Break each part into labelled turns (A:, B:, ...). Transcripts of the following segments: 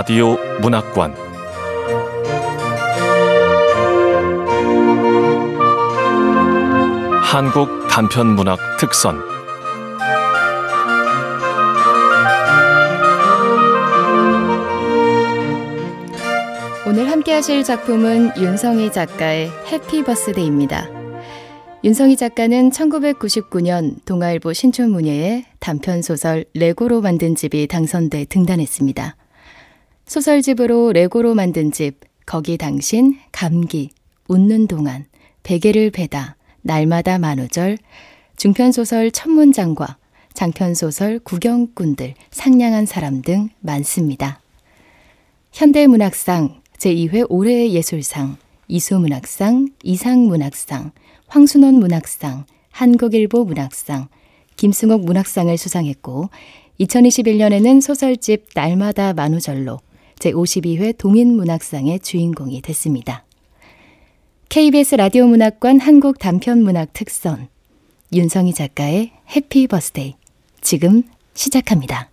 A: 라디오 문학관 한국 단편 문학 특선
B: 오늘 함께 하실 작품은 윤성희 작가의 해피 버스데이입니다. 윤성희 작가는 1999년 동아일보 신춘문예에 단편 소설 레고로 만든 집이 당선돼 등단했습니다. 소설집으로 레고로 만든 집, 거기 당신, 감기, 웃는 동안, 베개를 베다, 날마다 만우절, 중편소설 천문장과 장편소설 구경꾼들, 상냥한 사람 등 많습니다. 현대문학상, 제2회 올해의 예술상, 이수문학상, 이상문학상, 황순원 문학상, 한국일보 문학상, 김승옥 문학상을 수상했고 2021년에는 소설집 날마다 만우절로 제52회 동인문학상의 주인공이 됐습니다. KBS 라디오 문학관 한국 단편 문학 특선 윤성희 작가의 해피 버스데이 지금 시작합니다.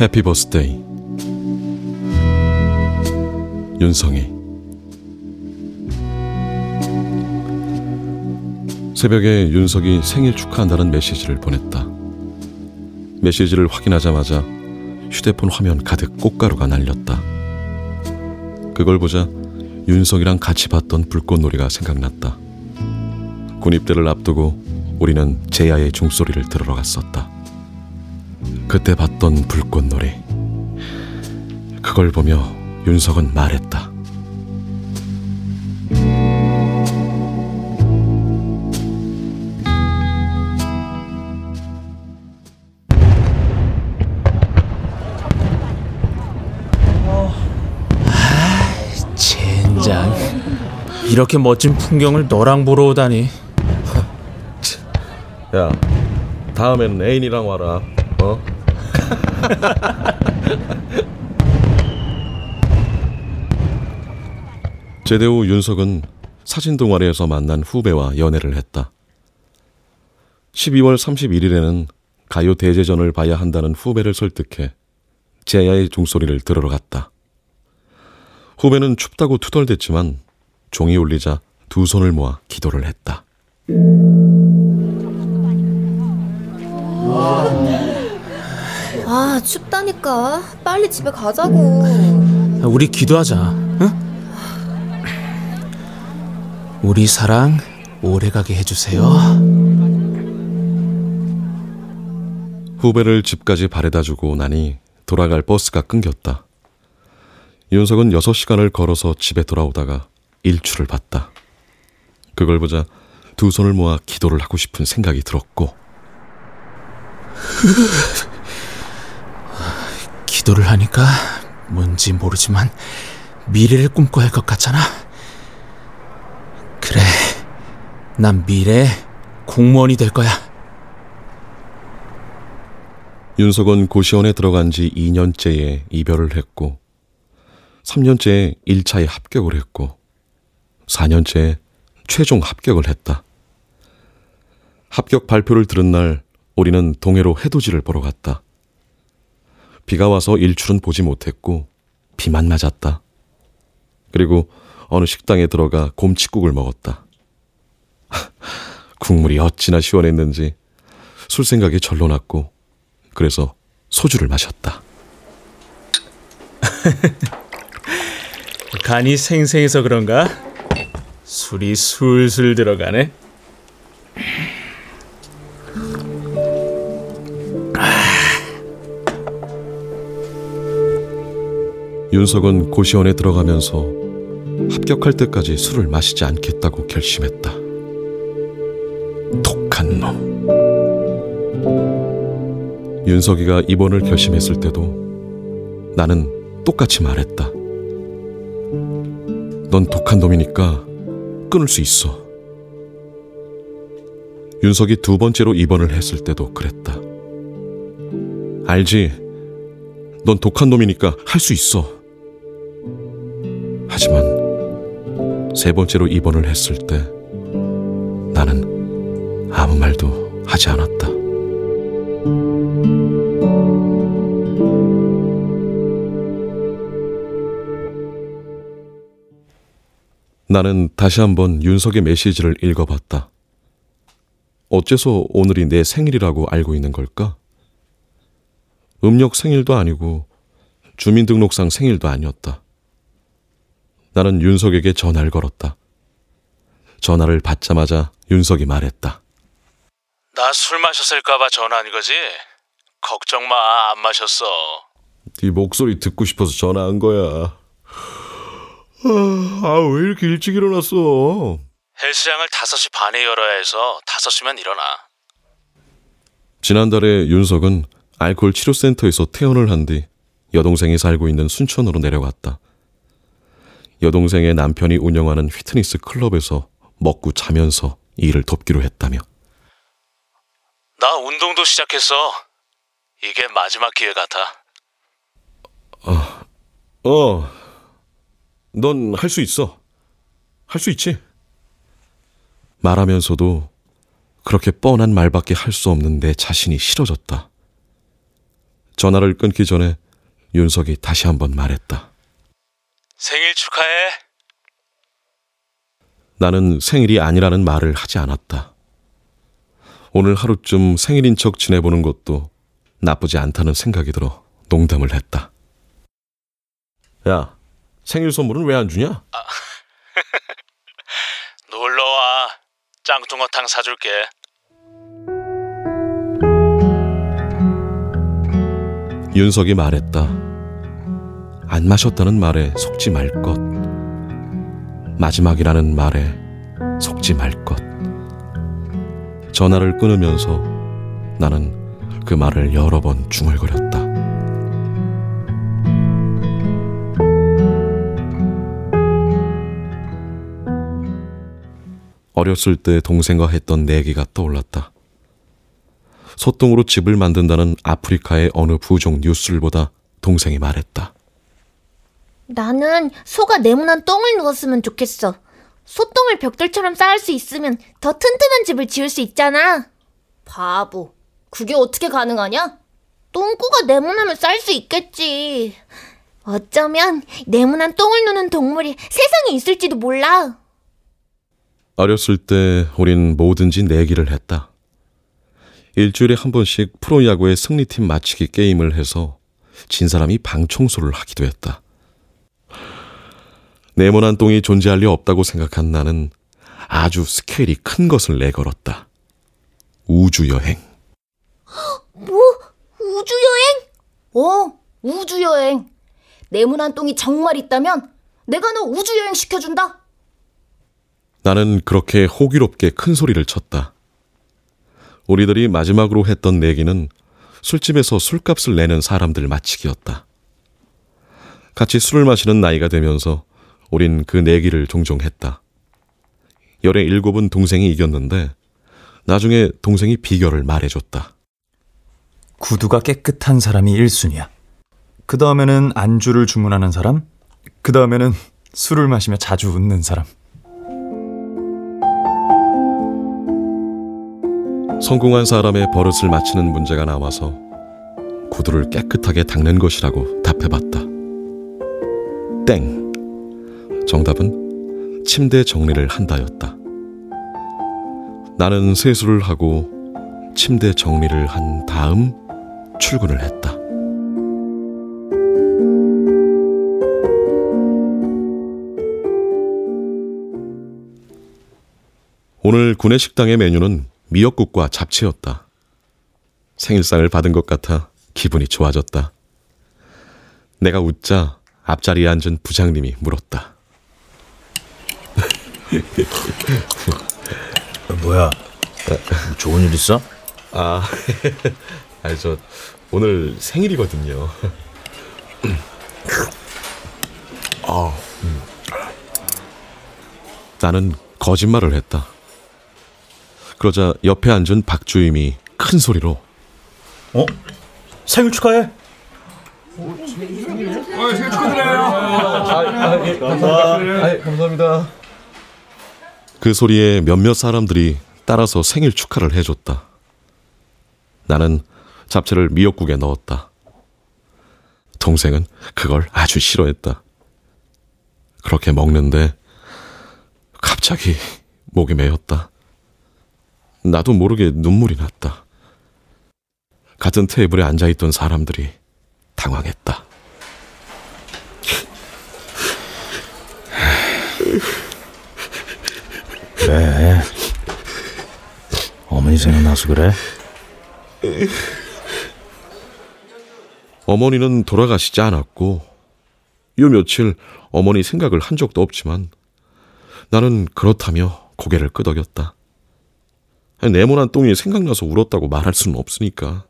C: 해피 버스데이 윤성희 새벽에 윤석이 생일 축하한다는 메시지를 보냈다. 메시지를 확인하자마자 휴대폰 화면 가득 꽃가루가 날렸다. 그걸 보자 윤석이랑 같이 봤던 불꽃놀이가 생각났다. 군입대를 앞두고 우리는 제야의 종소리를 들으러 갔었다. 그때 봤던 불꽃놀이. 그걸 보며 윤석은 말했다.
D: 이렇게 멋진 풍경을 너랑 보러 오다니
C: 야, 다음엔 애인이랑 와라. 어? 제대 후 윤석은 사진 동아리에서 만난 후배와 연애를 했다. 12월 31일에는 가요 대제전을 봐야 한다는 후배를 설득해 제야의 종소리를 들으러 갔다. 후배는 춥다고 투덜댔지만 종이 울리자 두 손을 모아 기도를 했다.
E: 아 춥다니까 빨리 집에 가자고
D: 우리 기도하자 응? 우리 사랑 오래가게 해주세요
C: 후배를 집까지 바래다 주고 나니 돌아갈 버스가 끊겼다. 윤석은 6시간을 걸어서 집에 돌아오다가 일출을 봤다. 그걸 보자 두 손을 모아 기도를 하고 싶은 생각이 들었고.
D: 기도를 하니까 뭔지 모르지만 미래를 꿈꿔야 할 것 같잖아. 그래 난 미래에 공무원이 될 거야.
C: 윤석은 고시원에 들어간 지 2년째에 이별을 했고 3년째에 1차에 합격을 했고 4년째에 최종 합격을 했다. 합격 발표를 들은 날 우리는 동해로 해돋이를 보러 갔다. 비가 와서 일출은 보지 못했고 비만 맞았다. 그리고 어느 식당에 들어가 곰칫국을 먹었다. 국물이 어찌나 시원했는지 술 생각이 절로 났고 그래서 소주를 마셨다.
D: 간이 생생해서 그런가? 술이 술술 들어가네
C: 윤석은 고시원에 들어가면서 합격할 때까지 술을 마시지 않겠다고 결심했다. 독한 놈. 윤석이가 입원을 결심했을 때도 나는 똑같이 말했다. 넌 독한 놈이니까 끊을 수 있어. 윤석이 두 번째로 입원을 했을 때도 그랬다. 알지. 넌 독한 놈이니까 할 수 있어. 하지만 세 번째로 입원을 했을 때 나는 아무 말도 하지 않았다. 나는 다시 한번 윤석의 메시지를 읽어봤다. 어째서 오늘이 내 생일이라고 알고 있는 걸까? 음력 생일도 아니고 주민등록상 생일도 아니었다. 나는 윤석에게 전화를 걸었다. 전화를 받자마자 윤석이 말했다.
D: 나 술 마셨을까봐 전화한 거지? 걱정 마, 안 마셨어.
C: 네 목소리 듣고 싶어서 전화한 거야. 아, 왜 이렇게 일찍 일어났어?
D: 헬스장을 5시 반에 열어야 해서 5시면 일어나.
C: 지난달에 윤석은 알코올 치료센터에서 퇴원을 한 뒤 여동생이 살고 있는 순천으로 내려갔다. 여동생의 남편이 운영하는 휘트니스 클럽에서 먹고 자면서 일을 돕기로 했다며.
D: 나 운동도 시작했어. 이게 마지막 기회 같아.
C: 어, 넌 할 수 있어. 할 수 있지. 말하면서도 그렇게 뻔한 말밖에 할 수 없는 내 자신이 싫어졌다. 전화를 끊기 전에 윤석이 다시 한번 말했다.
D: 생일 축하해.
C: 나는 생일이 아니라는 말을 하지 않았다. 오늘 하루쯤 생일인 척 지내보는 것도 나쁘지 않다는 생각이 들어 농담을 했다. 야, 생일 선물은 왜 안 주냐?
D: 놀러와. 짱뚱어탕 사줄게.
C: 윤석이 말했다. 안 마셨다는 말에 속지 말 것. 마지막이라는 말에 속지 말 것. 전화를 끊으면서 나는 그 말을 여러 번 중얼거렸다. 어렸을 때 동생과 했던 내기가 떠올랐다. 소똥으로 집을 만든다는 아프리카의 어느 부족 뉴스를 보다 동생이 말했다.
E: 나는 소가 네모난 똥을 누웠으면 좋겠어. 소똥을 벽돌처럼 쌓을 수 있으면 더 튼튼한 집을 지을 수 있잖아. 바보. 그게 어떻게 가능하냐? 똥구가 네모나면 쌀 수 있겠지. 어쩌면 네모난 똥을 누는 동물이 세상에 있을지도 몰라.
C: 어렸을 때 우린 뭐든지 내기를 했다. 일주일에 한 번씩 프로야구의 승리팀 맞히기 게임을 해서 진 사람이 방 청소를 하기도 했다. 네모난 똥이 존재할 리 없다고 생각한 나는 아주 스케일이 큰 것을 내걸었다. 우주여행.
E: 뭐? 우주여행?
B: 어, 우주여행. 네모난 똥이 정말 있다면 내가 너 우주여행 시켜준다.
C: 나는 그렇게 호기롭게 큰 소리를 쳤다. 우리들이 마지막으로 했던 내기는 술집에서 술값을 내는 사람들 맞히기였다. 같이 술을 마시는 나이가 되면서 우린 그 내기를 종종 했다. 열의 일곱은 동생이 이겼는데 나중에 동생이 비결을 말해줬다.
F: 구두가 깨끗한 사람이 1순위야. 그 다음에는 안주를 주문하는 사람, 그 다음에는 술을 마시며 자주 웃는 사람.
C: 성공한 사람의 버릇을 맞히는 문제가 나와서 구두를 깨끗하게 닦는 것이라고 답해봤다. 땡. 정답은 침대 정리를 한다였다. 나는 세수를 하고 침대 정리를 한 다음 출근을 했다. 오늘 구내 식당의 메뉴는 미역국과 잡채였다. 생일상을 받은 것 같아 기분이 좋아졌다. 내가 웃자 앞자리에 앉은 부장님이 물었다.
G: 뭐야? 좋은 일 있어?
C: 아, 아니 저 오늘 생일이거든요. 아, 음. 나는 거짓말을 했다. 그러자 옆에 앉은 박주임이 큰 소리로
G: 어? 생일 축하해.
C: 감사합니다. 그 소리에 몇몇 사람들이 따라서 생일 축하를 해줬다. 나는 잡채를 미역국에 넣었다. 동생은 그걸 아주 싫어했다. 그렇게 먹는데 갑자기 목이 메였다. 나도 모르게 눈물이 났다. 같은 테이블에 앉아있던 사람들이 당황했다.
G: 왜? 어머니 생각나서 그래?
C: 어머니는 돌아가시지 않았고, 요 며칠 어머니 생각을 한 적도 없지만, 나는 그렇다며 고개를 끄덕였다. 네모난 똥이 생각나서 울었다고 말할 수는 없으니까.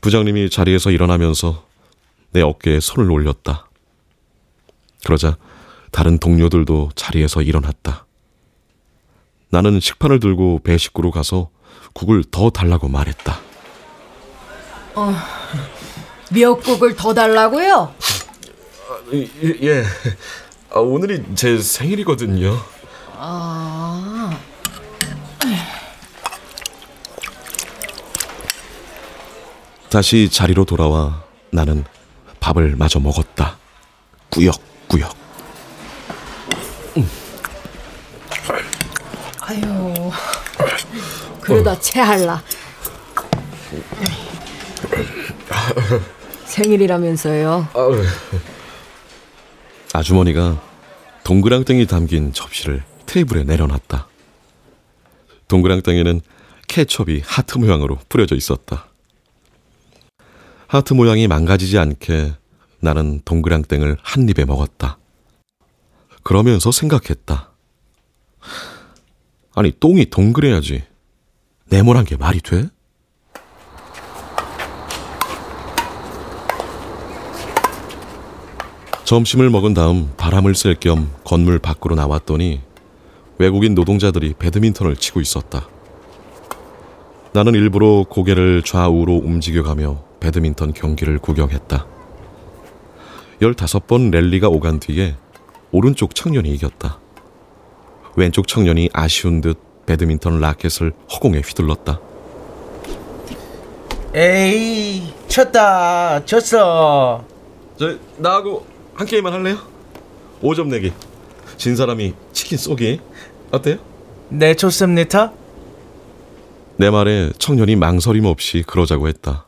C: 부장님이 자리에서 일어나면서 내 어깨에 손을 올렸다. 그러자 다른 동료들도 자리에서 일어났다. 나는 식판을 들고 배식구로 가서 국을 더 달라고 말했다.
H: 미역국을 더 달라고요?
C: 예. 아, 오늘이 제 생일이거든요.
H: 아,
C: 다시 자리로 돌아와 나는 밥을 마저 먹었다. 꾸역꾸역.
H: 아유. 그러다 체할라. 생일이라면서요.
C: 아주머니가 동그랑땡이 담긴 접시를 테이블에 내려놨다. 동그랑땡에는 케첩이 하트 모양으로 뿌려져 있었다. 하트 모양이 망가지지 않게 나는 동그랑땡을 한 입에 먹었다. 그러면서 생각했다. 아니, 똥이 동그래야지. 네모난 게 말이 돼? 점심을 먹은 다음 바람을 쐴 겸 건물 밖으로 나왔더니 외국인 노동자들이 배드민턴을 치고 있었다. 나는 일부러 고개를 좌우로 움직여가며 배드민턴 경기를 구경했다. 15번 랠리가 오간 뒤에 오른쪽 청년이 이겼다. 왼쪽 청년이 아쉬운 듯 배드민턴 라켓을 허공에 휘둘렀다.
I: 에이 쳤다 졌어
C: 저 나하고 한 게임만 할래요? 5점 내기. 진 사람이 치킨 쏘기. 어때요?
I: 네 좋습니다
C: 내 말에 청년이 망설임 없이 그러자고 했다.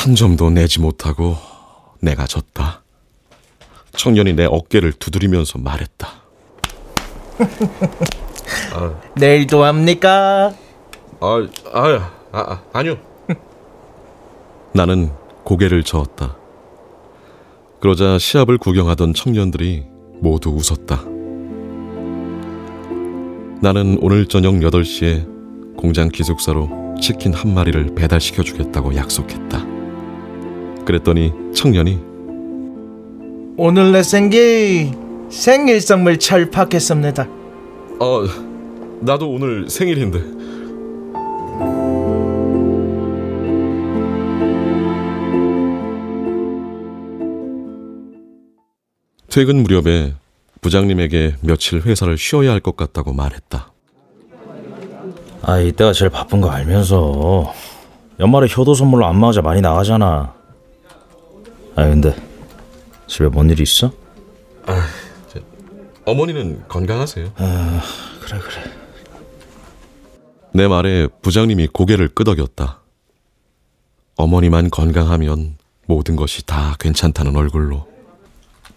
C: 한 점도 내지 못하고 내가 졌다. 청년이 내 어깨를 두드리면서 말했다.
I: 내일도 합니까?
C: 아, 아, 아, 아 니요. 나는 고개를 저었다. 그러자 시합을 구경하던 청년들이 모두 웃었다. 나는 오늘 저녁 8시에 공장 기숙사로 치킨 한 마리를 배달시켜 주겠다고 약속했다. 그랬더니 청년이
I: 오늘 내 생일 생일 선물 철pak했습니다
C: 어, 나도 오늘 생일인데. 퇴근 무렵에 부장님에게 며칠 회사를 쉬어야 할 것 같다고 말했다.
G: 아 이때가 제일 바쁜 거 알면서 연말에 효도 선물로 안마의자 많이 나가잖아 아 근데 집에 뭔일 있어?
C: 어머니는 건강하세요?
G: 그래 그래
C: 내 말에 부장님이 고개를 끄덕였다. 어머니만 건강하면 모든 것이 다 괜찮다는 얼굴로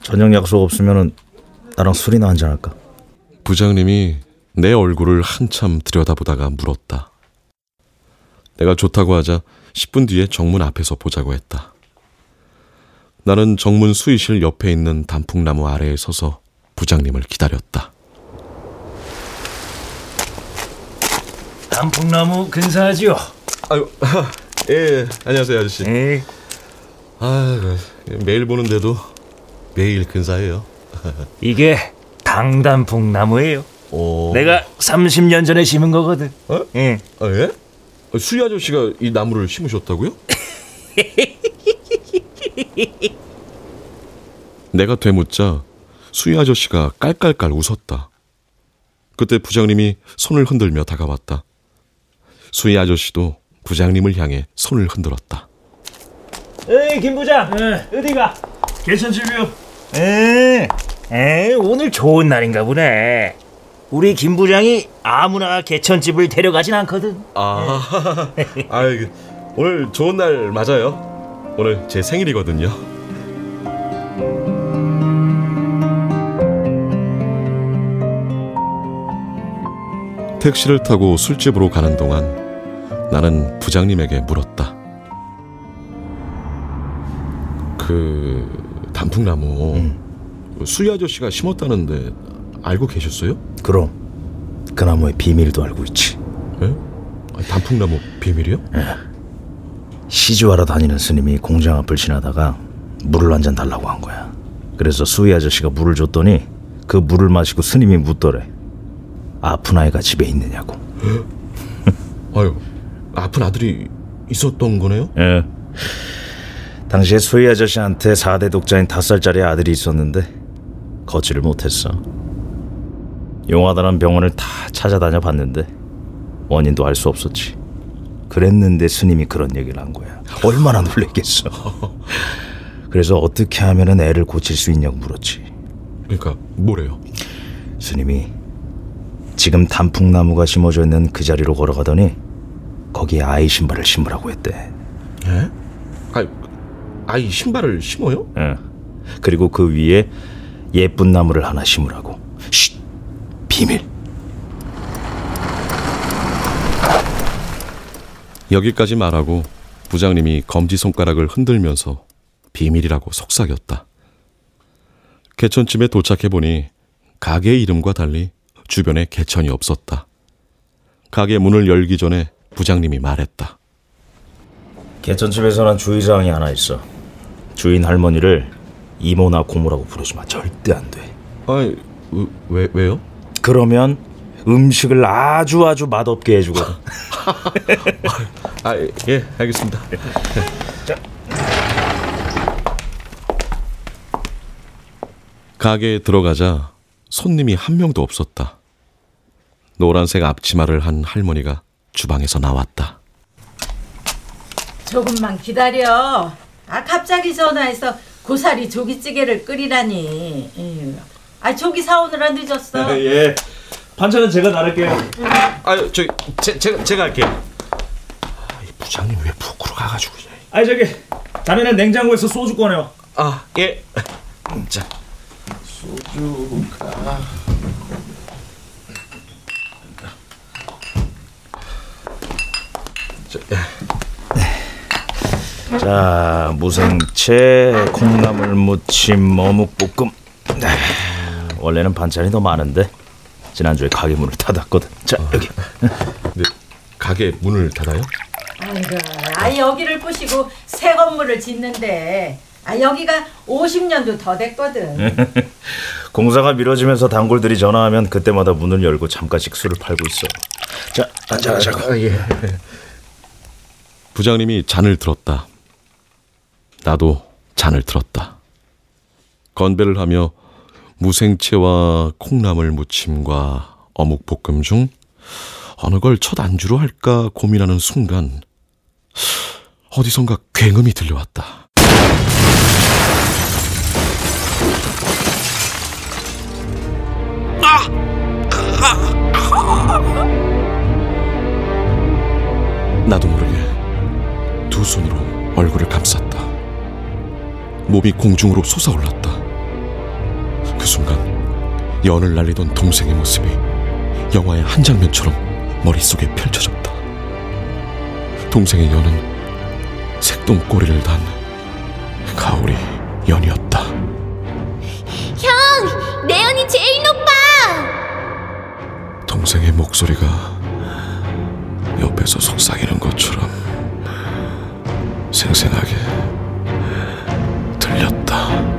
G: 저녁 약속 없으면은 나랑 술이나 한잔 할까?
C: 부장님이 내 얼굴을 한참 들여다보다가 물었다. 내가 좋다고 하자 10분 뒤에 정문 앞에서 보자고 했다. 나는 정문 수의실 옆에 있는 단풍나무 아래에 서서 부장님을 기다렸다.
G: 단풍나무 근사하지요?
C: 아유, 예, 안녕하세요 아저씨.
G: 에이
C: 아, 매일 보는데도 매일 근사해요.
G: 이게 당단풍나무예요
C: 오.
G: 내가 30년 전에 심은 거거든
C: 어?
G: 응.
C: 아, 예? 수희 아저씨가 이 나무를 심으셨다고요? 내가 되묻자 수희 아저씨가 깔깔깔 웃었다. 그때 부장님이 손을 흔들며 다가왔다. 수희 아저씨도 부장님을 향해 손을 흔들었다.
J: 에이 김 부장 어디가? 개천집이요. 에, 에 오늘 좋은 날인가 보네. 우리 김 부장이 아무나 개천집을 데려가진 않거든.
C: 아, 아 오늘 좋은 날 맞아요. 오늘 제 생일이거든요. 택시를 타고 술집으로 가는 동안 나는 부장님에게 물었다. 그 단풍나무 수희 아저씨가 심었다는데 알고 계셨어요?
G: 그럼 그 나무의 비밀도 알고 있지.
C: 예? 단풍나무 비밀이요?
G: 시주하러 다니는 스님이 공장 앞을 지나다가 물을 한 잔 달라고 한 거야. 그래서 수희 아저씨가 물을 줬더니 그 물을 마시고 스님이 묻더래. 아픈 아이가 집에 있느냐고.
C: 아유, 아픈 아들이 있었던 거네요?
G: 예. 당시에 수희 아저씨한테 4대 독자인 5살짜리 아들이 있었는데 걷지를 못했어. 용하다는 병원을 다 찾아다녀 봤는데 원인도 알 수 없었지. 그랬는데 스님이 그런 얘기를 한 거야. 얼마나 놀랬겠어. 그래서 어떻게 하면은 애를 고칠 수 있냐고 물었지.
C: 그러니까 뭐래요?
G: 스님이 지금 단풍나무가 심어져 있는 그 자리로 걸어가더니 거기에 아이 신발을 심으라고 했대.
C: 예? 아, 아이 신발을 심어요?
G: 예. 그리고 그 위에 예쁜 나무를 하나 심으라고. 쉿! 비밀.
C: 여기까지 말하고 부장님이 검지 손가락을 흔들면서 비밀이라고 속삭였다. 개천집에 도착해 보니 가게 이름과 달리 주변에 개천이 없었다. 가게 문을 열기 전에 부장님이 말했다.
G: 개천집에서는 주의사항이 하나 있어. 주인 할머니를 이모나 고모라고 부르지 마. 절대 안 돼.
C: 아이, 왜, 왜요?
G: 그러면 음식을 아주 아주 맛없게 해주거든.
C: 아, 예, 알겠습니다. 가게에 들어가자 손님이 한 명도 없었다. 노란색 앞치마를 한 할머니가 주방에서 나왔다.
K: 조금만 기다려. 아 갑자기 전화해서 고사리 조기찌개를 끓이라니. 에휴. 아 조기 사오느라 늦었어.
J: 예. 반찬은 제가 나를게요.
C: 아, 저, 제, 제가, 제가 할게요. 부장님 왜 북으로 가가지고.
J: 아니 저기 자네는 냉장고에서 소주 꺼내요.
C: 아, 예. 자,
J: 소주가
G: 자, 무생채, 콩나물 무침, 어묵 볶음. 아, 원래는 반찬이 더 많은데 지난주에 가게 문을 닫았거든. 자, 여기.
C: 근데 가게 문을 닫아요?
K: 아이고, 아 여기를 부시고 새 건물을 짓는데 아 여기가 50년도 더 됐거든.
G: 공사가 미뤄지면서 단골들이 전화하면 그때마다 문을 열고 잠깐씩 술을 팔고 있어. 자, 앉아, 앉아.
C: 예. 부장님이 잔을 들었다. 나도 잔을 들었다. 건배를 하며 무생채와 콩나물 무침과 어묵 볶음 중 어느 걸 첫 안주로 할까 고민하는 순간 어디선가 굉음이 들려왔다. 나도 모르게 두 손으로 얼굴을 감쌌다. 몸이 공중으로 솟아올랐다. 그 순간 연을 날리던 동생의 모습이 영화의 한 장면처럼 머릿속에 펼쳐졌다. 동생의 연은 색동 꼬리를 단 가오리 연이었다.
E: 형! 내 연이 제일 높아!
C: 동생의 목소리가 옆에서 속삭이는 것처럼 생생하게 들렸다.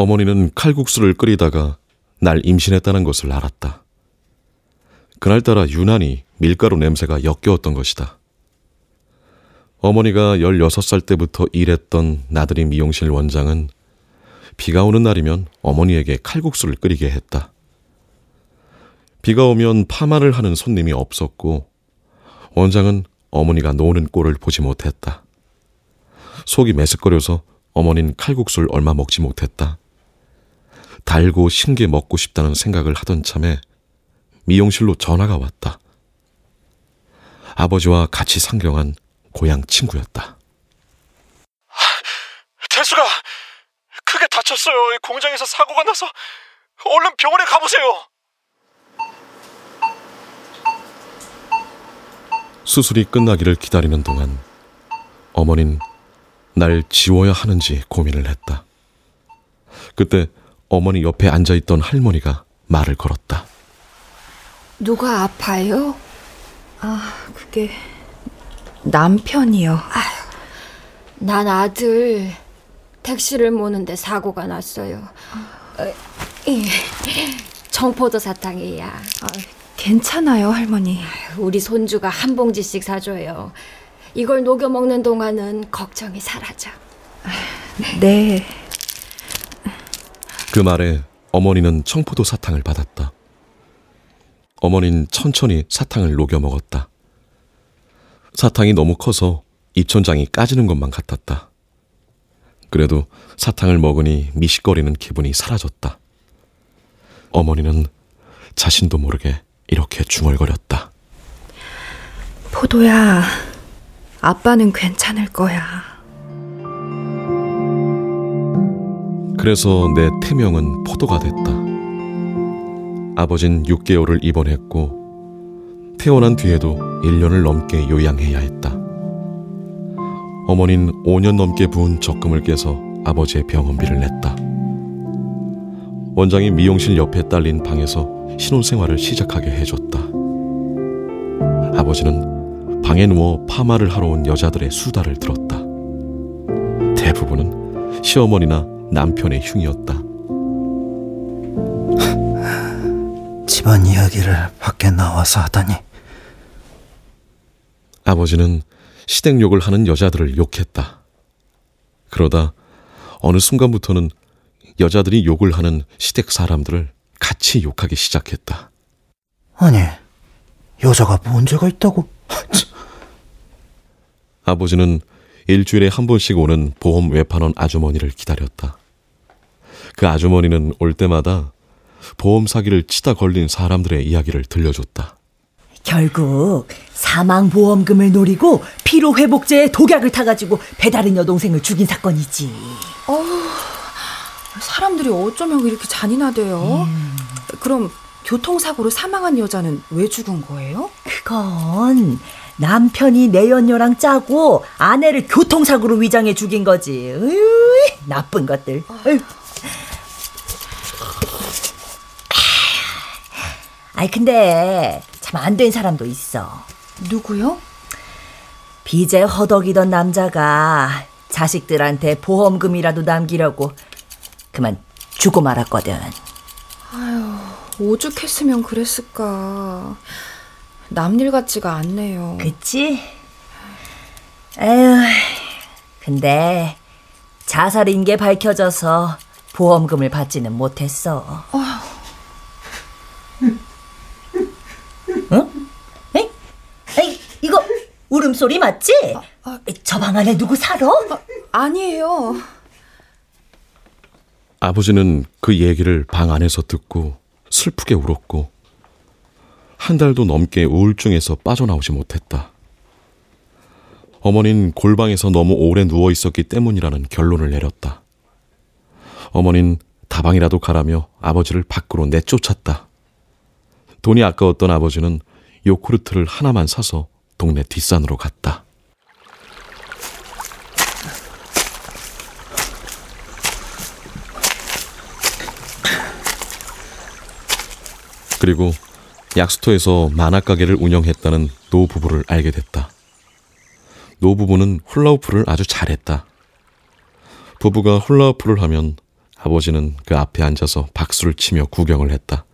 C: 어머니는 칼국수를 끓이다가 날 임신했다는 것을 알았다. 그날따라 유난히 밀가루 냄새가 역겨웠던 것이다. 어머니가 16살 때부터 일했던 나들이 미용실 원장은 비가 오는 날이면 어머니에게 칼국수를 끓이게 했다. 비가 오면 파마를 하는 손님이 없었고 원장은 어머니가 노는 꼴을 보지 못했다. 속이 메스꺼려서 어머닌 칼국수를 얼마 먹지 못했다. 달고 신게 먹고 싶다는 생각을 하던 참에 미용실로 전화가 왔다. 아버지와 같이 상경한 고향 친구였다.
L: 태수가 크게 다쳤어요. 공장에서 사고가 나서 얼른 병원에 가보세요.
C: 수술이 끝나기를 기다리는 동안 어머닌 날 지워야 하는지 고민을 했다. 그때 어머니 옆에 앉아있던 할머니가 말을 걸었다.
M: 누가 아파요? 아, 그게 남편이요.
H: 난 아들 택시를 모는데 사고가 났어요. 어, 이, 청포도 사탕이야.
M: 아, 괜찮아요, 할머니.
H: 우리 손주가 한 봉지씩 사줘요. 이걸 녹여 먹는 동안은 걱정이 사라져.
M: 네.
C: 그 말에 어머니는 청포도 사탕을 받았다. 어머닌 천천히 사탕을 녹여 먹었다. 사탕이 너무 커서 입천장이 까지는 것만 같았다. 그래도 사탕을 먹으니 미식거리는 기분이 사라졌다. 어머니는 자신도 모르게 이렇게 중얼거렸다.
M: 포도야, 아빠는 괜찮을 거야.
C: 그래서 내 태명은 포도가 됐다. 아버진 6개월을 입원했고 태어난 뒤에도 1년을 넘게 요양해야 했다. 어머닌 5년 넘게 부은 적금을 깨서 아버지의 병원비를 냈다. 원장이 미용실 옆에 딸린 방에서 신혼생활을 시작하게 해줬다. 아버지는 방에 누워 파마를 하러 온 여자들의 수다를 들었다. 대부분은 시어머니나 남편의 흉이었다.
N: 집안 이야기를 밖에 나와서 하다니.
C: 아버지는 시댁욕을 하는 여자들을 욕했다. 그러다 어느 순간부터는 여자들이 욕을 하는 시댁 사람들을 같이 욕하기 시작했다.
N: 아니, 여자가 뭔 죄가 있다고?
C: 아버지는 일주일에 한 번씩 오는 보험 외판원 아주머니를 기다렸다. 그 아주머니는 올 때마다 보험 사기를 치다 걸린 사람들의 이야기를 들려줬다.
O: 결국 사망보험금을 노리고 피로회복제에 독약을 타가지고 배다른 여동생을 죽인 사건이지.
M: 어, 사람들이 어쩌면 이렇게 잔인하대요? 그럼 교통사고로 사망한 여자는 왜 죽은 거예요?
O: 그건 남편이 내연녀랑 짜고 아내를 교통사고로 위장해 죽인 거지. 으이, 나쁜 것들. 으 아이 근데 참 안 된 사람도 있어.
M: 누구요?
O: 빚에 허덕이던 남자가 자식들한테 보험금이라도 남기려고 그만 죽고 말았거든.
M: 아유, 오죽했으면 그랬을까. 남일 같지가 않네요.
O: 그치? 에휴, 근데 자살인 게 밝혀져서 보험금을 받지는 못했어. 응? 에이? 에이, 이거 울음소리 맞지? 저방 안에 누구 살아?
M: 아니에요.
C: 아버지는 그 얘기를 방 안에서 듣고 슬프게 울었고 한 달도 넘게 우울증에서 빠져나오지 못했다. 어머닌 골방에서 너무 오래 누워 있었기 때문이라는 결론을 내렸다. 어머닌 다방이라도 가라며 아버지를 밖으로 내쫓았다. 돈이 아까웠던 아버지는 요구르트를 하나만 사서 동네 뒷산으로 갔다. 그리고 약수터에서 만화 가게를 운영했다는 노 부부를 알게 됐다. 노 부부는 훌라후프를 아주 잘했다. 부부가 훌라후프를 하면 아버지는 그 앞에 앉아서 박수를 치며 구경을 했다.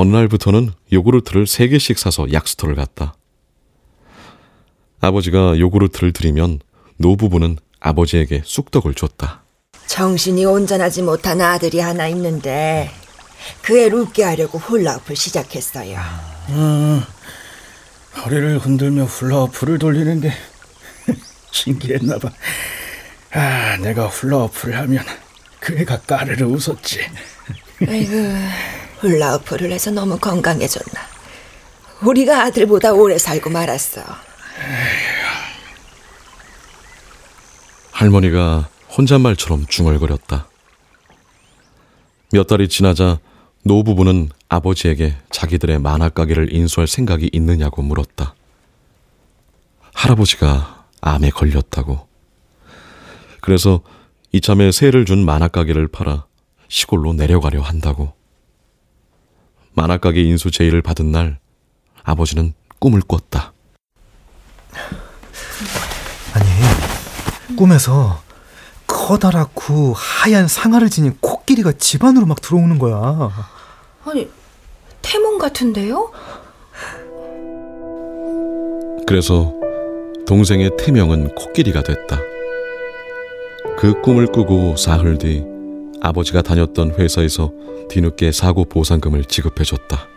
C: 어느 날부터는 요구르트를 세 개씩 사서 약수터를 갔다. 아버지가 요구르트를 드리면 노부부는 아버지에게 쑥떡을 줬다.
P: 정신이 온전하지 못한 아들이 하나 있는데 그 애를 웃게 하려고 훌라후프를 시작했어요.
N: 음, 허리를 흔들며 훌라후프를 돌리는 게 신기했나 봐. 아, 내가 훌라후프를 하면 그 애가 까르르 웃었지.
P: 아이고, 훌라후프를 해서 너무 건강해졌나. 우리가 아들보다 오래 살고 말았어.
C: 할머니가 혼잣말처럼 중얼거렸다. 몇 달이 지나자 노부부는 아버지에게 자기들의 만화 가게를 인수할 생각이 있느냐고 물었다. 할아버지가 암에 걸렸다고. 그래서 이참에 세를 준 만화 가게를 팔아 시골로 내려가려 한다고. 만화 가게 인수 제의를 받은 날 아버지는 꿈을 꿨다.
D: 아니, 꿈에서 커다랗고 하얀 상아를 지닌 코끼리가 집 안으로 막 들어오는 거야.
M: 아니, 태몽 같은데요?
C: 그래서 동생의 태명은 코끼리가 됐다. 그 꿈을 꾸고 사흘 뒤 아버지가 다녔던 회사에서 뒤늦게 사고 보상금을 지급해줬다.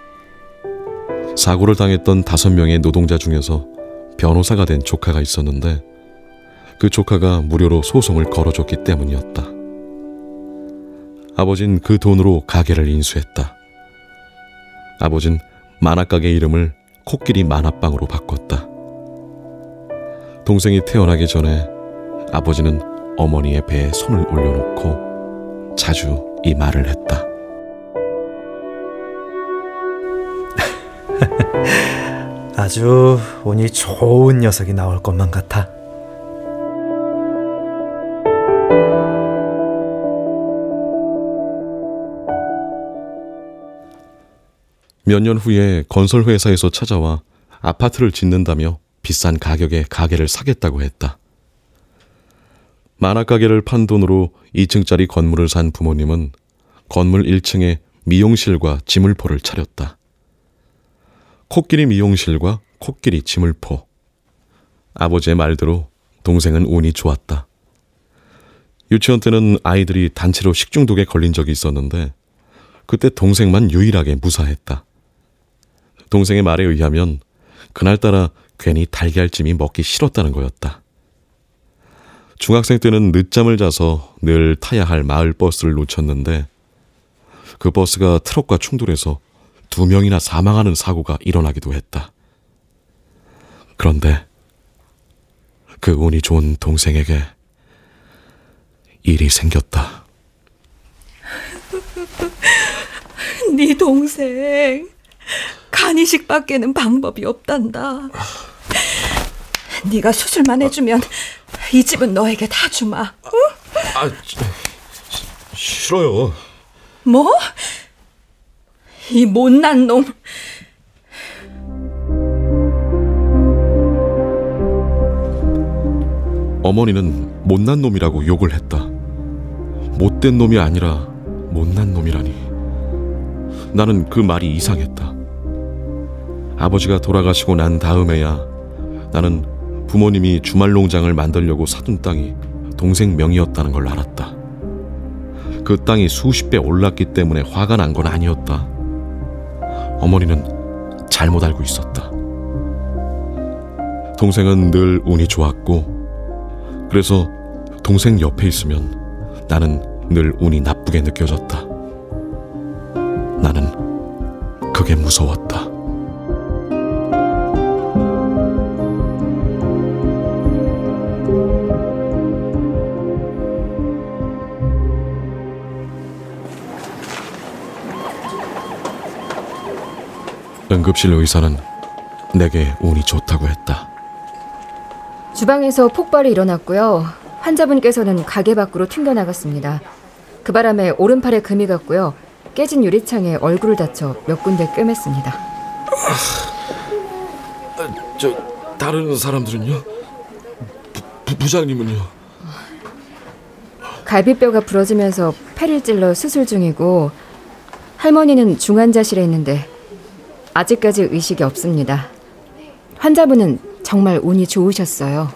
C: 사고를 당했던 다섯 명의 노동자 중에서 변호사가 된 조카가 있었는데 그 조카가 무료로 소송을 걸어줬기 때문이었다. 아버진 그 돈으로 가게를 인수했다. 아버진 만화가게 이름을 코끼리 만화방으로 바꿨다. 동생이 태어나기 전에 아버지는 어머니의 배에 손을 올려놓고 자주 이 말을 했다.
D: 아주 운이 좋은 녀석이 나올 것만 같아.
C: 몇 년 후에 건설회사에서 찾아와 아파트를 짓는다며 비싼 가격에 가게를 사겠다고 했다. 만화 가게를 판 돈으로 2층짜리 건물을 산 부모님은 건물 1층에 미용실과 지물포를 차렸다. 코끼리 미용실과 코끼리 지물포. 아버지의 말대로 동생은 운이 좋았다. 유치원 때는 아이들이 단체로 식중독에 걸린 적이 있었는데 그때 동생만 유일하게 무사했다. 동생의 말에 의하면 그날따라 괜히 달걀찜이 먹기 싫었다는 거였다. 중학생 때는 늦잠을 자서 늘 타야 할 마을 버스를 놓쳤는데 그 버스가 트럭과 충돌해서 두 명이나 사망하는 사고가 일어나기도 했다. 그런데 그 운이 좋은 동생에게 일이 생겼다.
M: 네 동생 간이식밖에는 방법이 없단다. 네가 수술만 해주면 이 집은 너에게 다 주마. 어?
C: 아, 싫어요.
M: 뭐? 이 못난 놈.
C: 어머니는 못난 놈이라고 욕을 했다. 못된 놈이 아니라 못난 놈이라니. 나는 그 말이 이상했다. 아버지가 돌아가시고 난 다음에야 나는 부모님이 주말 농장을 만들려고 사둔 땅이 동생 명의였다는 걸 알았다. 그 땅이 수십 배 올랐기 때문에 화가 난 건 아니었다. 어머니는 잘못 알고 있었다. 동생은 늘 운이 좋았고, 그래서 동생 옆에 있으면 나는 늘 운이 나쁘게 느껴졌다. 나는 그게 무서웠다. 응급실 의사는 내게 운이 좋다고 했다.
H: 주방에서 폭발이 일어났고요. 환자분께서는 가게 밖으로 튕겨나갔습니다. 그 바람에 오른팔에 금이 갔고요. 깨진 유리창에 얼굴을 다쳐 몇 군데 꿰맸습니다.
C: 저 다른 사람들은요? 부, 부장님은요?
H: 갈비뼈가 부러지면서 폐를 찔러 수술 중이고 할머니는 중환자실에 있는데 아직까지 의식이 없습니다. 환자분은 정말 운이 좋으셨어요.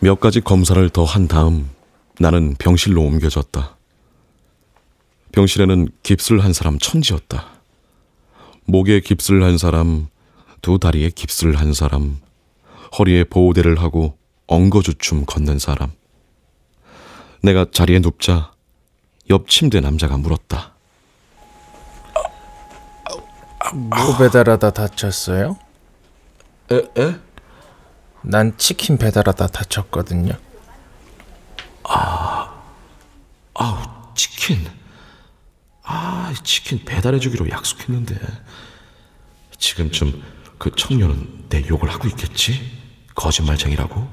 C: 몇 가지 검사를 더 한 다음 나는 병실로 옮겨졌다. 병실에는 깁스를 한 사람 천지였다. 목에 깁스를 한 사람, 두 다리에 깁스를 한 사람, 허리에 보호대를 하고 엉거주춤 걷는 사람. 내가 자리에 눕자 옆 침대 남자가 물었다.
I: 뭐 배달하다 다쳤어요?
C: 에? 에?
I: 난 치킨 배달하다 다쳤거든요.
C: 아, 아우 치킨. 아, 치킨 배달해주기로 약속했는데 지금쯤 그 청년은 내 욕을 하고 있겠지? 거짓말쟁이라고?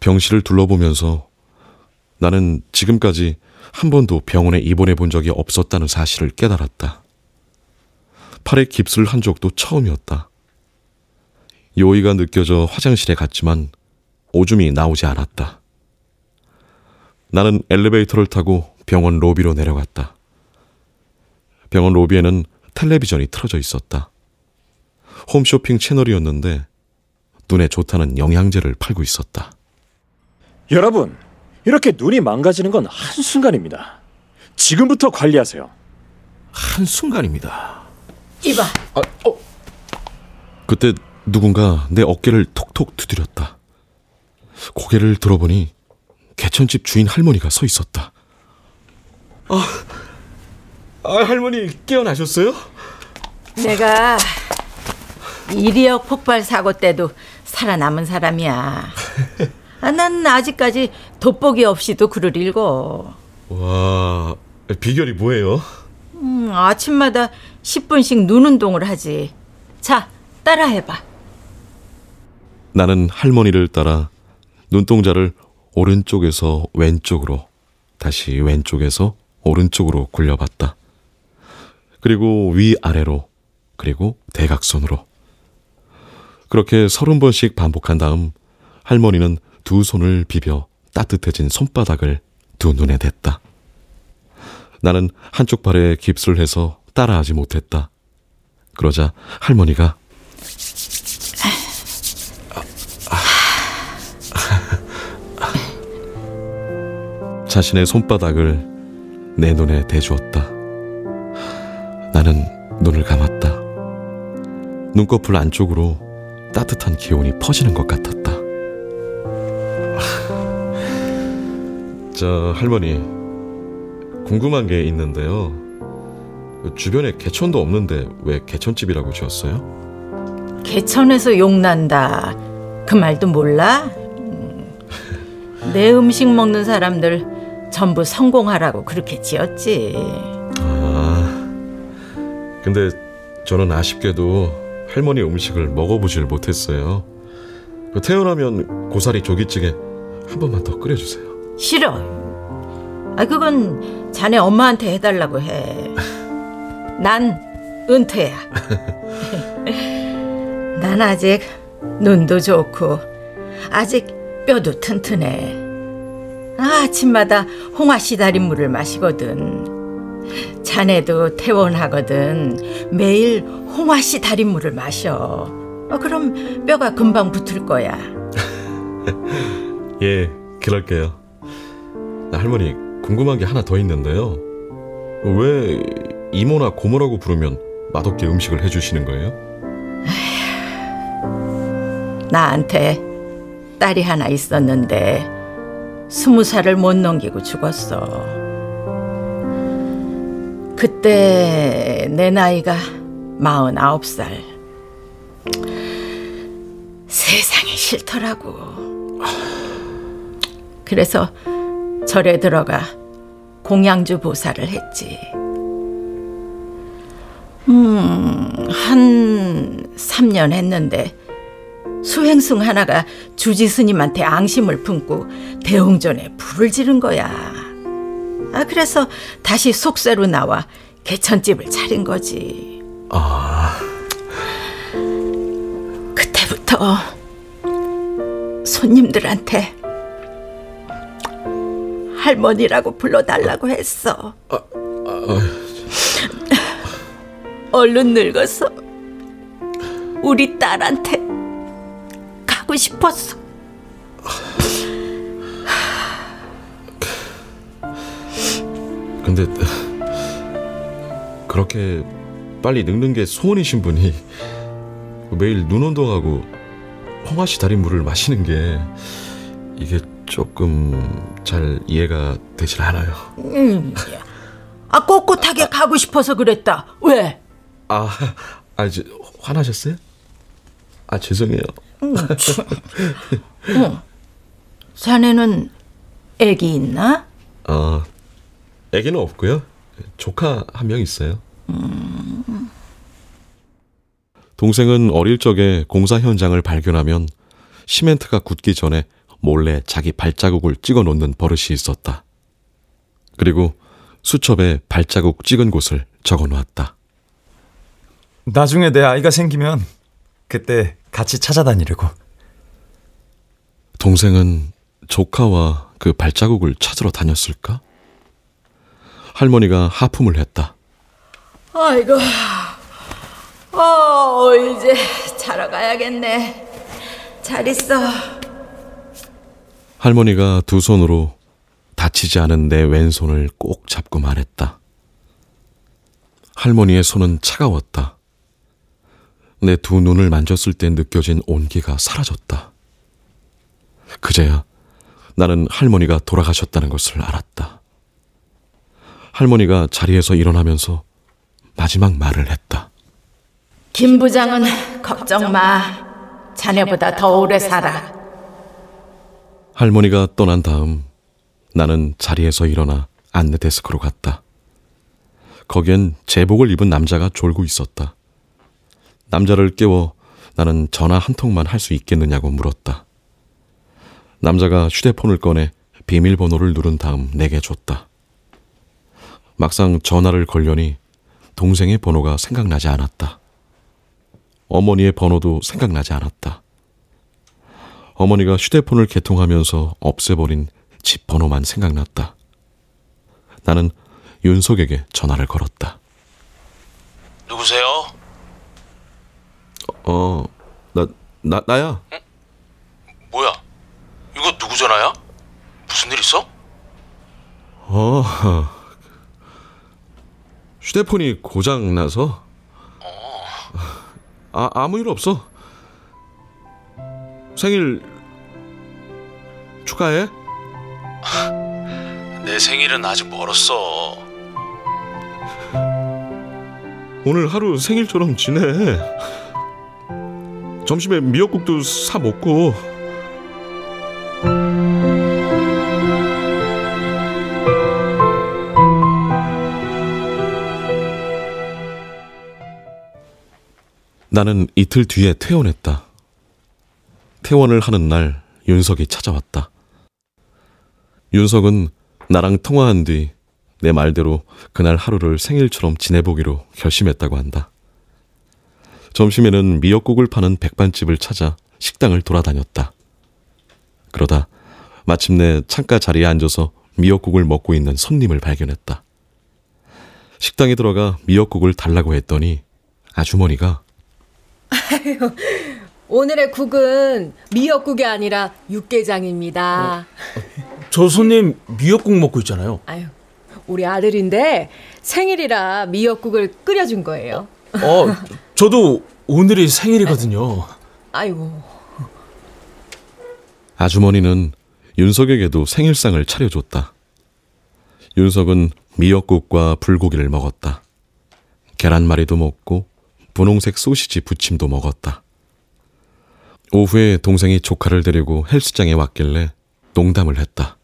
C: 병실을 둘러보면서 나는 지금까지 한 번도 병원에 입원해 본 적이 없었다는 사실을 깨달았다. 팔에 깁스를 한 적도 처음이었다. 요의가 느껴져 화장실에 갔지만 오줌이 나오지 않았다. 나는 엘리베이터를 타고 병원 로비로 내려갔다. 병원 로비에는 텔레비전이 틀어져 있었다. 홈쇼핑 채널이었는데 눈에 좋다는 영양제를 팔고 있었다.
L: 여러분, 이렇게 눈이 망가지는 건 한순간입니다. 지금부터 관리하세요.
C: 한순간입니다.
P: 이봐.
C: 아, 어. 그때 누군가 내 어깨를 톡톡 두드렸다. 고개를 들어보니 개천집 주인 할머니가 서 있었다. 아, 아 할머니 깨어나셨어요?
K: 내가 이리역 폭발 사고 때도 살아남은 사람이야. 아, 난 아직까지 돋보기 없이도 글을 읽어.
C: 와, 비결이 뭐예요?
K: 음, 아침마다 10분씩 눈 운동을 하지. 자, 따라해봐.
C: 나는 할머니를 따라 눈동자를 오른쪽에서 왼쪽으로, 다시 왼쪽에서 오른쪽으로 굴려봤다. 그리고 위아래로, 그리고 대각선으로. 그렇게 서른 번씩 반복한 다음 할머니는 두 손을 비벼 따뜻해진 손바닥을 두 눈에 댔다. 나는 한쪽 발에 깁스를 해서 따라하지 못했다. 그러자 할머니가 자신의 손바닥을 내 눈에 대주었다. 나는 눈을 감았다. 눈꺼풀 안쪽으로 따뜻한 기운이 퍼지는 것 같았다. 저 할머니 궁금한 게 있는데요. 그 주변에 개천도 없는데 왜 개천집이라고 지었어요?
K: 개천에서 욕난다. 그 말도 몰라? 음. 내 음식 먹는 사람들 전부 성공하라고 그렇게 지었지.
C: 아, 근데 저는 아쉽게도 할머니 음식을 먹어보질 못했어요. 그 태어나면 고사리 조기찌개 한 번만 더 끓여주세요.
K: 싫어. 아 그건 자네 엄마한테 해달라고 해. 난 은퇴야. 난 아직 눈도 좋고 아직 뼈도 튼튼해. 아, 아침마다 홍화 시다린 물을 마시거든. 자네도 퇴원하거든. 매일 홍화 씨 달인 물을 마셔. 어, 그럼 뼈가 금방 붙을 거야.
C: 예, 그럴게요. 나 할머니 궁금한 게 하나 더 있는데요. 왜 이모나 고모라고 부르면 맛없게 음식을 해주시는 거예요?
K: 나한테 딸이 하나 있었는데 스무 살을 못 넘기고 죽었어. 그때 내 나이가 마흔아홉 살. 세상이 싫더라고. 그래서 절에 들어가 공양주 보살을 했지. 음, 한 3년 했는데 수행승 하나가 주지 스님한테 앙심을 품고 대홍전에 불을 지른 거야. 아, 그래서 다시 속세로 나와 개천집을 차린 거지.
C: 아,
K: 그때부터 손님들한테 할머니라고 불러달라고 했어.
C: 아,
K: 얼른 늙어서 우리 딸한테 가고 싶었어.
C: 근데 그렇게 빨리 늙는 게 소원이신 분이 매일 눈 운동하고 홍화씨 다리 물을 마시는 게 이게 조금 잘 이해가 되질 않아요.
K: 음, 아 꼿꼿하게 가고 싶어서 그랬다. 왜?
C: 아, 아 이제 화나셨어요? 아 죄송해요.
K: 음, 참. 응. 자네는 애기 있나?
C: 어, 애기는 없고요. 조카 한 명 있어요.
K: 음.
C: 동생은 어릴 적에 공사 현장을 발견하면 시멘트가 굳기 전에 몰래 자기 발자국을 찍어 놓는 버릇이 있었다. 그리고 수첩에 발자국 찍은 곳을 적어 놓았다.
F: 나중에 내 아이가 생기면 그때 같이 찾아다니려고.
C: 동생은 조카와 그 발자국을 찾으러 다녔을까? 할머니가 하품을 했다.
K: 아이고, 어 이제 자러 가야겠네. 잘 있어.
C: 할머니가 두 손으로 다치지 않은 내 왼손을 꼭 잡고 말했다. 할머니의 손은 차가웠다. 내 두 눈을 만졌을 때 느껴진 온기가 사라졌다. 그제야 나는 할머니가 돌아가셨다는 것을 알았다. 할머니가 자리에서 일어나면서 마지막 말을 했다.
K: 김 부장은 걱정 마. 자네보다 더 오래 살아.
C: 할머니가 떠난 다음 나는 자리에서 일어나 안내 데스크로 갔다. 거기엔 제복을 입은 남자가 졸고 있었다. 남자를 깨워 나는 전화 한 통만 할 수 있겠느냐고 물었다. 남자가 휴대폰을 꺼내 비밀번호를 누른 다음 내게 줬다. 막상 전화를 걸려니 동생의 번호가 생각나지 않았다. 어머니의 번호도 생각나지 않았다. 어머니가 휴대폰을 개통하면서 없애버린 집 번호만 생각났다. 나는 윤석에게 전화를 걸었다.
Q: 누구세요?
C: 어, 나, 나, 나야.
Q: 뭐야? 이거 누구 전화야? 무슨 일 있어?
C: 어, 휴대폰이 고장 나서. 아, 아무 일 없어. 생일 축하해.
Q: 내 생일은 아직 멀었어.
C: 오늘 하루 생일처럼 지내. 점심에 미역국도 사 먹고. 나는 이틀 뒤에 퇴원했다. 퇴원을 하는 날 윤석이 찾아왔다. 윤석은 나랑 통화한 뒤 내 말대로 그날 하루를 생일처럼 지내보기로 결심했다고 한다. 점심에는 미역국을 파는 백반집을 찾아 식당을 돌아다녔다. 그러다 마침내 창가 자리에 앉아서 미역국을 먹고 있는 손님을 발견했다. 식당에 들어가 미역국을 달라고 했더니 아주머니가
R: 아유, 오늘의 국은 미역국이 아니라 육개장입니다.
I: 저 손님 미역국 먹고 있잖아요.
R: 아유, 우리 아들인데 생일이라 미역국을 끓여준 거예요.
I: 어, 저도 오늘이 생일이거든요.
R: 아이고,
C: 아주머니는 윤석에게도 생일상을 차려줬다. 윤석은 미역국과 불고기를 먹었다. 계란말이도 먹고 분홍색 소시지 부침도 먹었다. 오후에 동생이 조카를 데리고 헬스장에 왔길래 농담을 했다.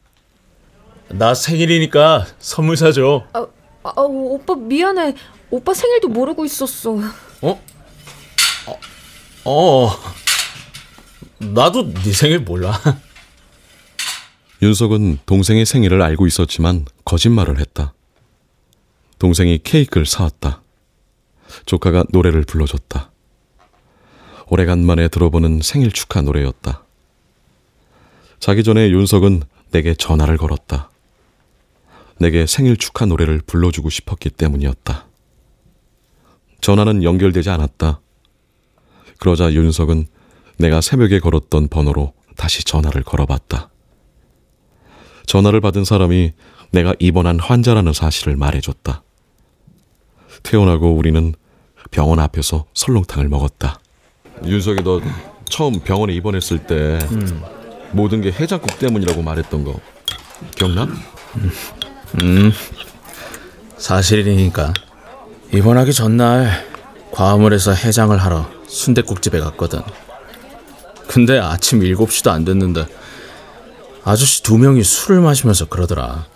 I: 나 생일이니까 선물 사줘.
H: 아, 아, 오빠 미안해. 오빠 생일도 모르고 있었어.
I: 어? 어, 어. 나도 네 생일 몰라.
C: 윤석은 동생의 생일을 알고 있었지만 거짓말을 했다. 동생이 케이크를 사왔다. 조카가 노래를 불러줬다. 오래간만에 들어보는 생일 축하 노래였다. 자기 전에 윤석은 내게 전화를 걸었다. 내게 생일 축하 노래를 불러주고 싶었기 때문이었다. 전화는 연결되지 않았다. 그러자 윤석은 내가 새벽에 걸었던 번호로 다시 전화를 걸어봤다. 전화를 받은 사람이 내가 입원한 환자라는 사실을 말해줬다. 퇴원하고 우리는 병원 앞에서 설렁탕을 먹었다. 윤석이 너 처음 병원에 입원했을 때 모든 게 해장국 때문이라고 말했던 거 기억나?
I: 음, 사실이니까. 입원하기 전날 해서 해장을 하러 순댓국집에 갔거든. 근데 아침 7시도 안 됐는데 아저씨 두 명이 술을 마시면서 그러더라.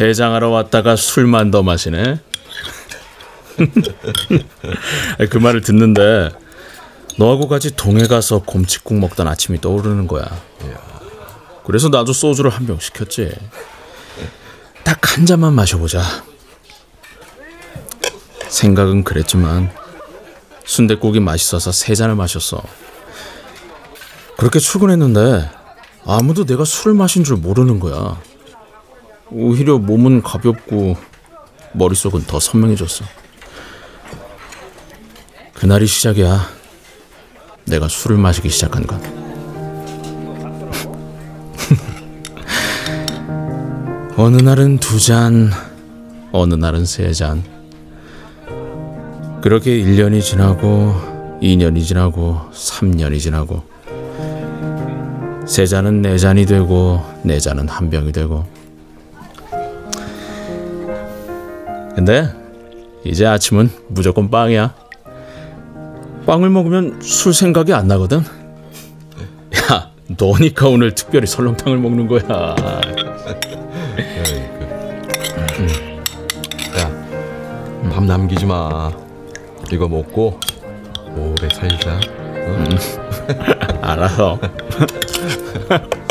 I: 해장하러 왔다가 술만 더 마시네. 그 말을 듣는데 너하고 같이 동해 가서 곰칫국 먹던 아침이 떠오르는 거야. 그래서 나도 소주를 한 병 시켰지. 딱 한 잔만 마셔보자. 생각은 그랬지만 순댓국이 맛있어서 세 잔을 마셨어. 그렇게 출근했는데 아무도 내가 술을 마신 줄 모르는 거야. 오히려 몸은 가볍고 머릿속은 더 선명해졌어. 그날이 시작이야. 내가 술을 마시기 시작한 건. 어느 날은 두 잔, 어느 날은 세 잔. 그렇게 1년이 지나고 2년이 지나고 3년이 지나고 세 잔은 네 잔이 되고 네 잔은 한 병이 되고. 근데 이제 아침은 무조건 빵이야. 빵을 먹으면 술 생각이 안 나거든. 야 너니까 오늘 특별히 설렁탕을 먹는 거야
C: 밥 남기지 마. 이거 먹고 오래 살자. 어?
I: 알아서.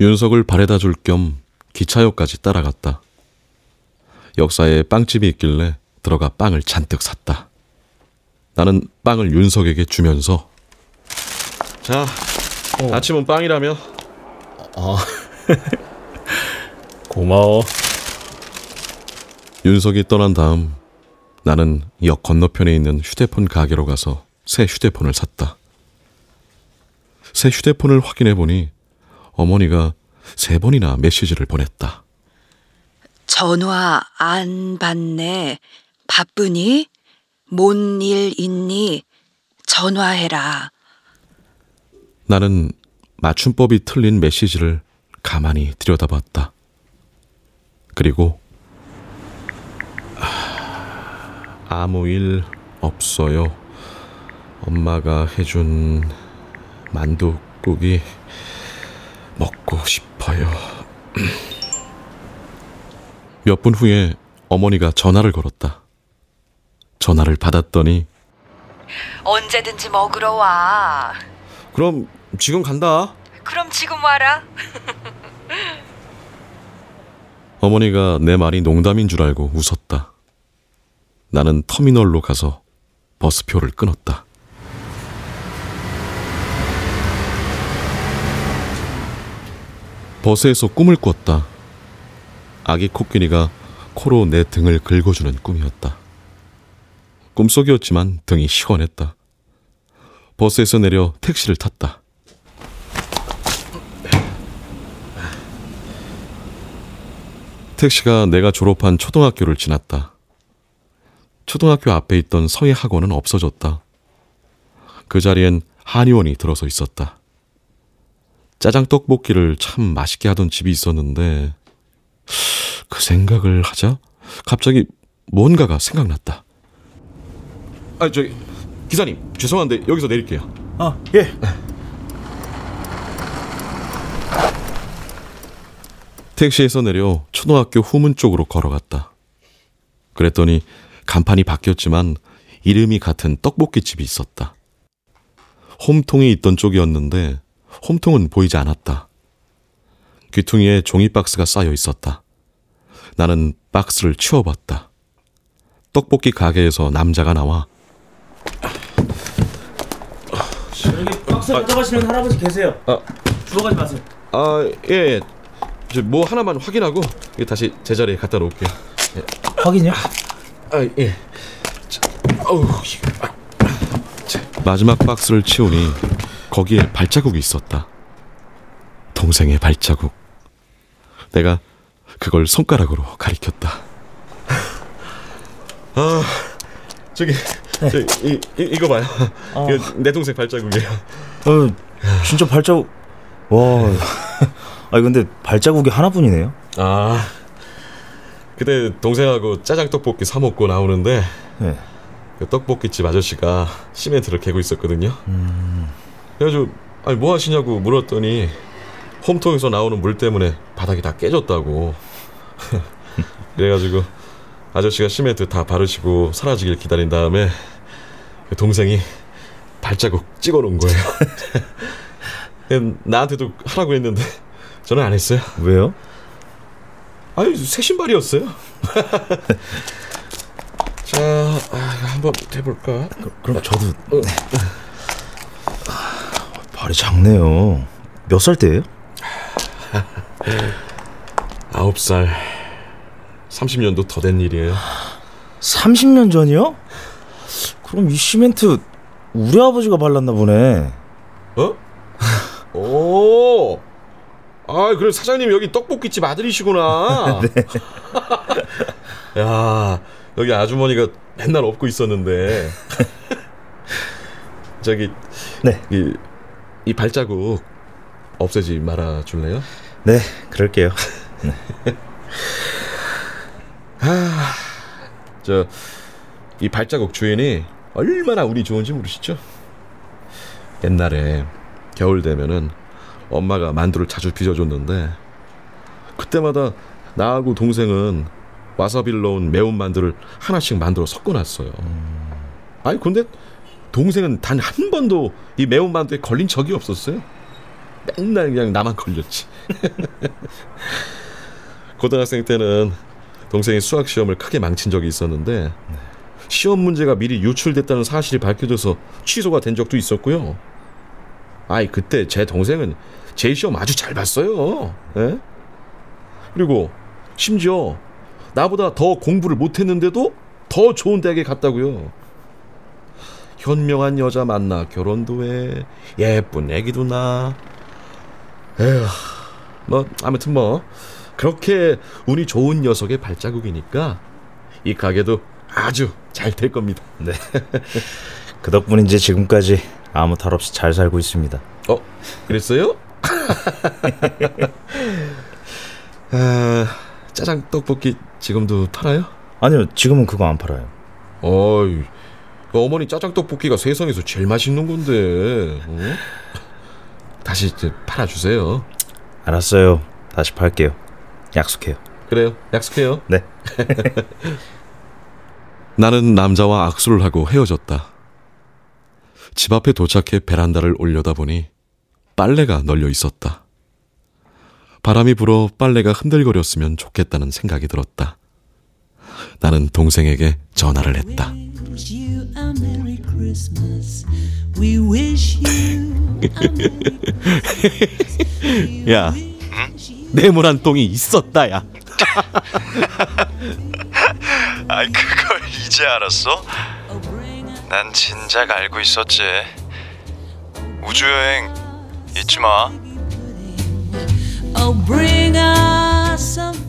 C: 윤석을 바래다 줄 겸 기차역까지 따라갔다. 역사에 빵집이 있길래 들어가 빵을 잔뜩 샀다. 나는 빵을 윤석에게 주면서 자, 아침은 빵이라며.
I: 어. 고마워.
C: 윤석이 떠난 다음 나는 역 건너편에 있는 휴대폰 가게로 가서 새 휴대폰을 샀다. 새 휴대폰을 확인해 보니 어머니가 세 번이나 메시지를 보냈다.
S: 전화 안 받네. 바쁘니? 뭔 일 있니? 전화해라.
C: 나는 맞춤법이 틀린 메시지를 가만히 들여다봤다. 그리고 아, 아무 일 없어요. 엄마가 해준 만두국이 먹고 싶어요. 몇 분 후에 어머니가 전화를 걸었다. 전화를 받았더니
S: 언제든지 먹으러 와.
C: 그럼 지금 간다.
S: 그럼 지금 와라.
C: 어머니가 내 말이 농담인 줄 알고 웃었다. 나는 터미널로 가서 버스표를 끊었다. 버스에서 꿈을 꿨다. 아기 코끼리가 코로 내 등을 긁어주는 꿈이었다. 꿈속이었지만 등이 시원했다. 버스에서 내려 택시를 탔다. 택시가 내가 졸업한 초등학교를 지났다. 초등학교 앞에 있던 서예 학원은 없어졌다. 그 자리엔 한의원이 들어서 있었다. 짜장 떡볶이를 참 맛있게 하던 집이 있었는데 그 생각을 하자 갑자기 뭔가가 생각났다. 아, 저기 기사님 죄송한데 여기서 내릴게요.
J: 어, 예.
C: 택시에서 내려 초등학교 후문 쪽으로 걸어갔다. 그랬더니 간판이 바뀌었지만 이름이 같은 떡볶이집이 있었다. 홈통이 있던 쪽이었는데 홈통은 보이지 않았다. 귀퉁이에 종이 박스가 쌓여 있었다. 나는 박스를 치워봤다. 떡볶이 가게에서 남자가 나와
J: 여기 박스 가져가시는 할아버지 계세요.
C: 아.
J: 주워가지 마세요.
C: 아, 예, 예. 저뭐 하나만 확인하고 다시 제자리에 갖다 놓을게요. 예.
G: 확인이요?
C: 아, 예. 자, 어우, 아. 자, 마지막 박스를 치우니 거기에 발자국이 있었다. 동생의 발자국. 내가 그걸 손가락으로 가리켰다. 아, 저기, 저, 이, 이 이거 봐요. 이거 내 동생 발자국이에요.
G: 어, 진짜 발자국. 와. 아니 근데 발자국이 하나뿐이네요.
C: 아, 그때 동생하고 짜장 떡볶이 사 먹고 나오는데
G: 네.
C: 그 떡볶이집 아저씨가 시멘트를 개고 있었거든요. 그래가지고 아니 뭐 하시냐고 물었더니 홈통에서 나오는 물 때문에 바닥이 다 깨졌다고. 그래가지고 아저씨가 시멘트 다 바르시고 사라지길 기다린 다음에 그 동생이 발자국 찍어놓은 거예요. 나한테도 하라고 했는데 저는 안 했어요.
G: 왜요?
C: 아니 새 신발이었어요. 자, 아, 한번 해볼까?
G: 그 럼 저도 발이 작네요. 몇 살 때예요?
C: 아홉 살. 30년도 더 된 일이에요.
G: 30년 전이요? 그럼 이 시멘트 우리 아버지가 발랐나 보네.
C: 어? 오. 아, 그래 사장님 여기 떡볶이집 아들이시구나.
G: 네.
C: 야, 여기 아주머니가 맨날 업고 있었는데. 저기
G: 네.
C: 이, 이 발자국 없애지 말아 줄래요?
G: 네, 그럴게요.
C: 아, 저 이 발자국 주인이 얼마나 운이 좋은지 모르시죠? 옛날에 겨울 되면은 엄마가 만두를 자주 빚어줬는데 그때마다 나하고 동생은 와사비를 넣은 매운 만두를 하나씩 만들어 섞어놨어요. 아니 근데 동생은 단 한 번도 이 매운 만두에 걸린 적이 없었어요. 맨날 그냥 나만 걸렸지. 고등학생 때는 동생이 수학 시험을 크게 망친 적이 있었는데 시험 문제가 미리 유출됐다는 사실이 밝혀져서 취소가 된 적도 있었고요. 아이 그때 제 동생은 제 시험 아주 잘 봤어요. 예? 그리고 심지어 나보다 더 공부를 못했는데도 더 좋은 대학에 갔다고요. 현명한 여자 만나 결혼도 해 예쁜 애기도 낳아. 에휴 뭐 아무튼 뭐 그렇게 운이 좋은 녀석의 발자국이니까 이 가게도 아주 잘 될 겁니다.
G: 네. 그 덕분인지 지금까지 아무 탈 없이 잘 살고 있습니다.
C: 어, 그랬어요? 아, 짜장 떡볶이 지금도 팔아요?
G: 아니요, 지금은 그거 안 팔아요.
C: 어이, 그 어머니 짜장 떡볶이가 세상에서 제일 맛있는 건데. 어? 다시 이제 팔아주세요.
G: 알았어요. 다시 팔게요. 약속해요.
C: 그래요. 약속해요.
G: 네.
C: 나는 남자와 악수를 하고 헤어졌다. 집 앞에 도착해 베란다를 올려다보니 빨래가 널려 있었다. 바람이 불어 빨래가 흔들거렸으면 좋겠다는 생각이 들었다. 나는 동생에게 전화를 했다. 야, 네모난 똥이 있었다, 야.
F: 아이 그걸 이제 알았어? 난 진작 알고 있었지. 우주 여행 잊지 마.
T: Oh, bring us some